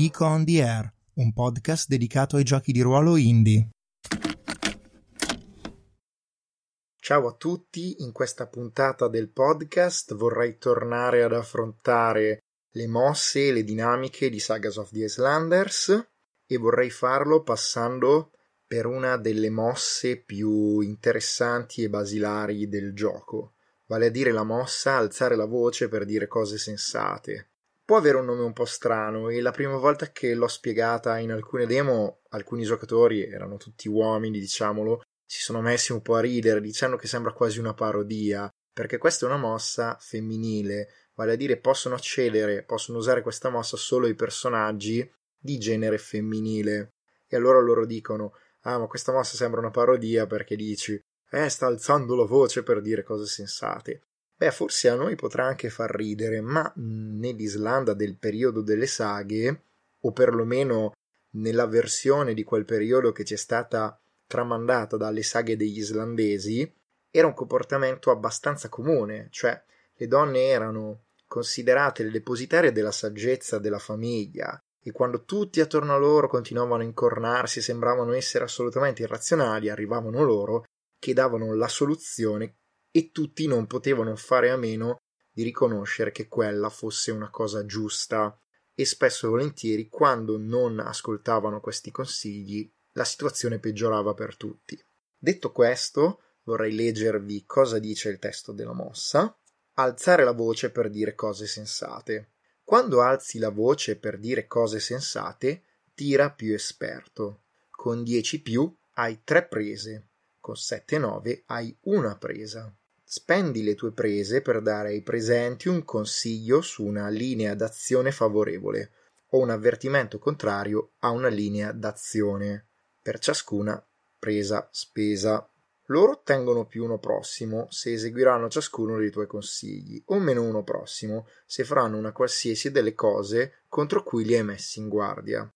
Geek on the Air, un podcast dedicato ai giochi di ruolo indie. Ciao a tutti, in questa puntata del podcast vorrei tornare ad affrontare le mosse e le dinamiche di Sagas of the Islanders e vorrei farlo passando per una delle mosse più interessanti e basilari del gioco, vale a dire la mossa alzare la voce per dire cose sensate può avere un nome un po' strano e la prima volta che l'ho spiegata in alcune demo alcuni giocatori erano tutti uomini diciamolo si sono messi un po' a ridere dicendo che sembra quasi una parodia perché questa è una mossa femminile vale a dire possono accedere possono usare questa mossa solo i personaggi di genere femminile. E allora loro dicono ah ma questa mossa sembra una parodia perché dici eh sta alzando la voce per dire cose sensate Beh, forse a noi potrà anche far ridere, ma nell'Islanda del periodo delle saghe, o perlomeno nella versione di quel periodo che ci è stata tramandata dalle saghe degli islandesi, era un comportamento abbastanza comune, cioè le donne erano considerate le depositarie della saggezza della famiglia e quando tutti attorno a loro continuavano a incornarsi e sembravano essere assolutamente irrazionali, arrivavano loro che davano la soluzione e tutti non potevano fare a meno di riconoscere che quella fosse una cosa giusta e spesso e volentieri quando non ascoltavano questi consigli la situazione peggiorava per tutti. Detto questo, vorrei leggervi cosa dice il testo della mossa. Alzare la voce per dire cose sensate. Quando alzi la voce per dire cose sensate, tira più esperto. Con 10 più hai 3 prese, con 7 9 hai una presa. Spendi le tue prese per dare ai presenti un consiglio su una linea d'azione favorevole o un avvertimento contrario a una linea d'azione per ciascuna presa spesa. Loro ottengono più uno prossimo se eseguiranno ciascuno dei tuoi consigli, o meno uno prossimo se faranno una qualsiasi delle cose contro cui li hai messi in guardia.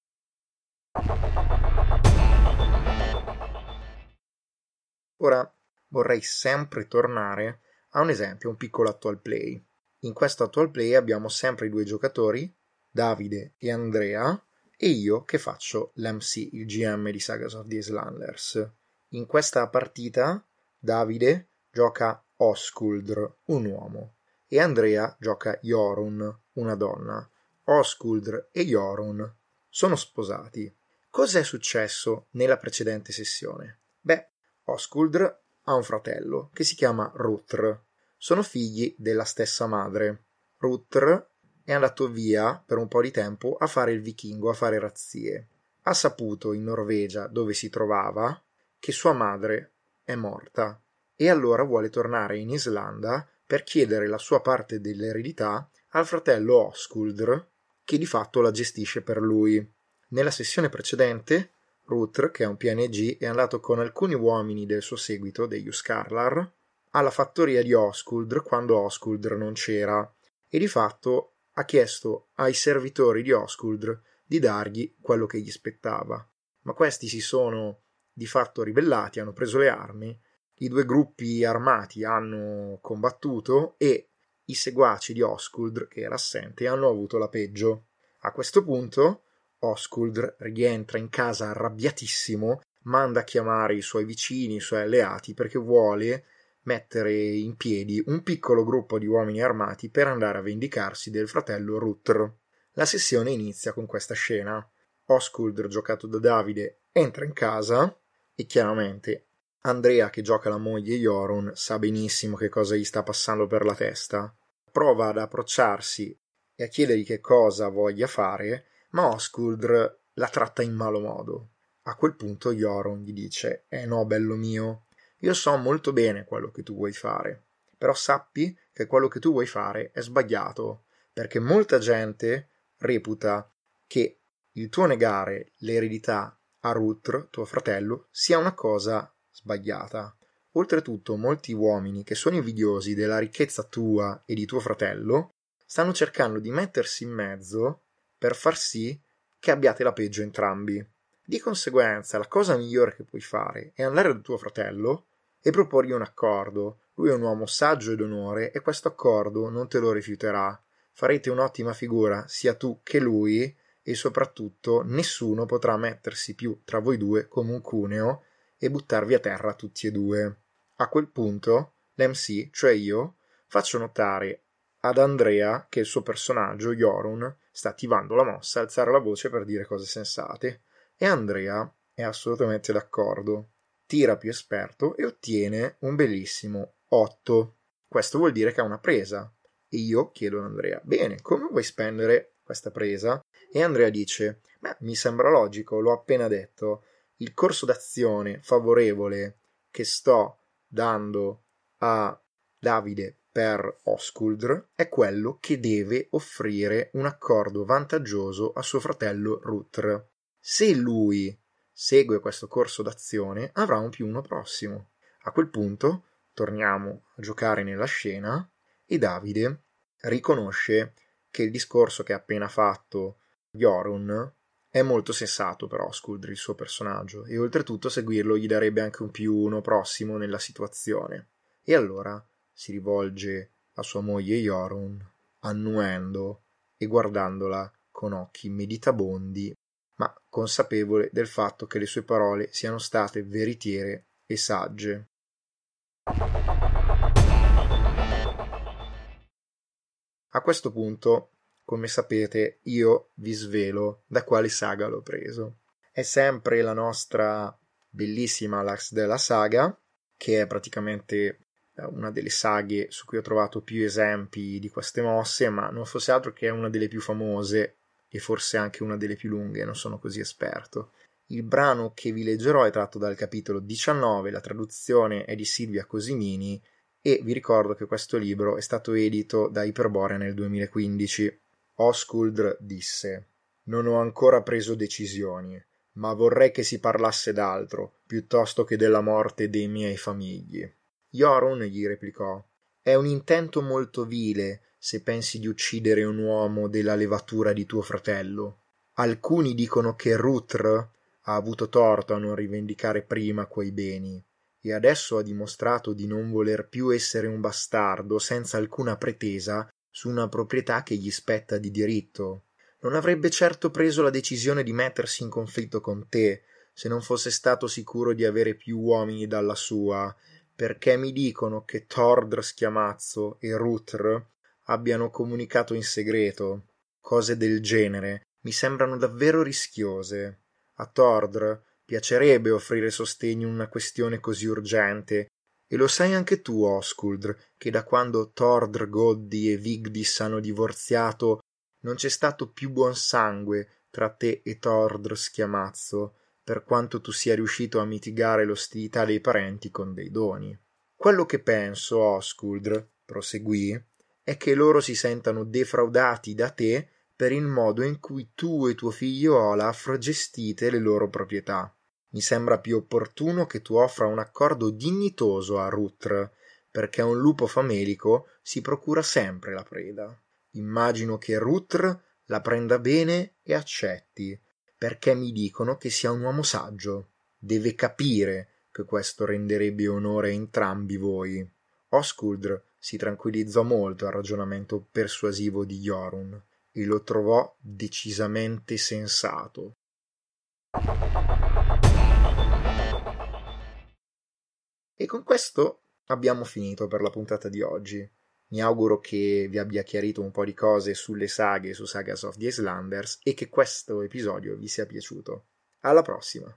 Ora, vorrei sempre tornare a un esempio, un piccolo actual play. In questo actual play abbiamo sempre i due giocatori, Davide e Andrea, e io che faccio l'MC, il GM di Sagas of the Islanders. In questa partita Davide gioca Oskuldr, un uomo, e Andrea gioca Jorun, una donna. Oskuldr e Jorun sono sposati. Cos'è successo nella precedente sessione? Beh, Oskuldr ha un fratello che si chiama Rutr. Sono figli della stessa madre. Rutr è andato via per un po' di tempo a fare il vichingo, a fare razzie. Ha saputo in Norvegia, dove si trovava, che sua madre è morta e allora vuole tornare in Islanda per chiedere la sua parte dell'eredità al fratello Oskuldr, che di fatto la gestisce per lui. Nella sessione precedente Ruther, che è un PNG, è andato con alcuni uomini del suo seguito, degli Uskarlar, alla fattoria di Oskuldr quando Oskuldr non c'era e di fatto ha chiesto ai servitori di Oskuldr di dargli quello che gli spettava. Ma questi si sono di fatto ribellati, hanno preso le armi, i due gruppi armati hanno combattuto e i seguaci di Oskuldr, che era assente, hanno avuto la peggio. A questo punto Oskuldr rientra in casa arrabbiatissimo, manda a chiamare i suoi vicini, i suoi alleati, perché vuole mettere in piedi un piccolo gruppo di uomini armati per andare a vendicarsi del fratello Rutr. La sessione inizia con questa scena. Oskuldr, giocato da Davide, entra in casa e chiaramente Andrea, che gioca la moglie Jorun, sa benissimo che cosa gli sta passando per la testa. Prova ad approcciarsi e a chiedergli che cosa voglia fare, ma Oskuldr la tratta in malo modo. A quel punto Joron gli dice: Eh no, bello mio, io so molto bene quello che tu vuoi fare, però sappi che quello che tu vuoi fare è sbagliato, perché molta gente reputa che il tuo negare l'eredità a Rutr, tuo fratello, sia una cosa sbagliata. Oltretutto, molti uomini che sono invidiosi della ricchezza tua e di tuo fratello stanno cercando di mettersi in mezzo per far sì che abbiate la peggio entrambi. Di conseguenza, la cosa migliore che puoi fare è andare da tuo fratello e proporgli un accordo. Lui è un uomo saggio ed onore e questo accordo non te lo rifiuterà. Farete un'ottima figura, sia tu che lui, e soprattutto nessuno potrà mettersi più tra voi due come un cuneo e buttarvi a terra tutti e due. A quel punto l'MC, cioè io, faccio notare ad Andrea che il suo personaggio, Jorun, sta attivando la mossa, alzare la voce per dire cose sensate. E Andrea è assolutamente d'accordo. Tira più esperto e ottiene un bellissimo 8. Questo vuol dire che ha una presa. E io chiedo ad Andrea: Bene, come vuoi spendere questa presa? E Andrea dice: Beh, mi sembra logico, l'ho appena detto. Il corso d'azione favorevole che sto dando a Davide per Oskuldr è quello che deve offrire un accordo vantaggioso a suo fratello Rutr. Se lui segue questo corso d'azione, avrà un più uno prossimo. A quel punto torniamo a giocare nella scena e Davide riconosce che il discorso che ha appena fatto Jorun è molto sensato per Oskuldr, il suo personaggio, e oltretutto seguirlo gli darebbe anche un più uno prossimo nella situazione. E allora si rivolge a sua moglie Jorun, annuendo e guardandola con occhi meditabondi, ma consapevole del fatto che le sue parole siano state veritiere e sagge. A questo punto, come sapete, io vi svelo da quale saga l'ho preso. È sempre la nostra bellissima Lax della saga, che è praticamente una delle saghe su cui ho trovato più esempi di queste mosse, ma non fosse altro che una delle più famose e forse anche una delle più lunghe, non sono così esperto. Il brano che vi leggerò è tratto dal capitolo 19, la traduzione è di Silvia Cosimini e vi ricordo che questo libro è stato edito da Iperborea nel 2015. Oskuldr disse: Non ho ancora preso decisioni, ma vorrei che si parlasse d'altro, piuttosto che della morte dei miei famigli. Jorun gli replicò: È un intento molto vile se pensi di uccidere un uomo della levatura di tuo fratello. Alcuni dicono che Rutr ha avuto torto a non rivendicare prima quei beni, e adesso ha dimostrato di non voler più essere un bastardo senza alcuna pretesa su una proprietà che gli spetta di diritto. Non avrebbe certo preso la decisione di mettersi in conflitto con te se non fosse stato sicuro di avere più uomini dalla sua perché mi dicono che Tordr Schiamazzo e Rutr abbiano comunicato in segreto. Cose del genere mi sembrano davvero rischiose. A Tordr piacerebbe offrire sostegno in una questione così urgente, e lo sai anche tu, Oskuldr, che da quando Tordr Goddi e Vigdis hanno divorziato non c'è stato più buon sangue tra te e Tordr Schiamazzo, per quanto tu sia riuscito a mitigare l'ostilità dei parenti con dei doni. Quello che penso, Oskuldr, proseguì, è che loro si sentano defraudati da te per il modo in cui tu e tuo figlio Olaf gestite le loro proprietà. Mi sembra più opportuno che tu offra un accordo dignitoso a Rutr, perché un lupo famelico si procura sempre la preda. Immagino che Rutr la prenda bene e accetti, perché mi dicono che sia un uomo saggio. Deve capire che questo renderebbe onore a entrambi voi. Oskuldr si tranquillizzò molto al ragionamento persuasivo di Jorun e lo trovò decisamente sensato. E con questo abbiamo finito per la puntata di oggi. Mi auguro che vi abbia chiarito un po' di cose sulle saghe, su Sagas of the Islanders e che questo episodio vi sia piaciuto. Alla prossima!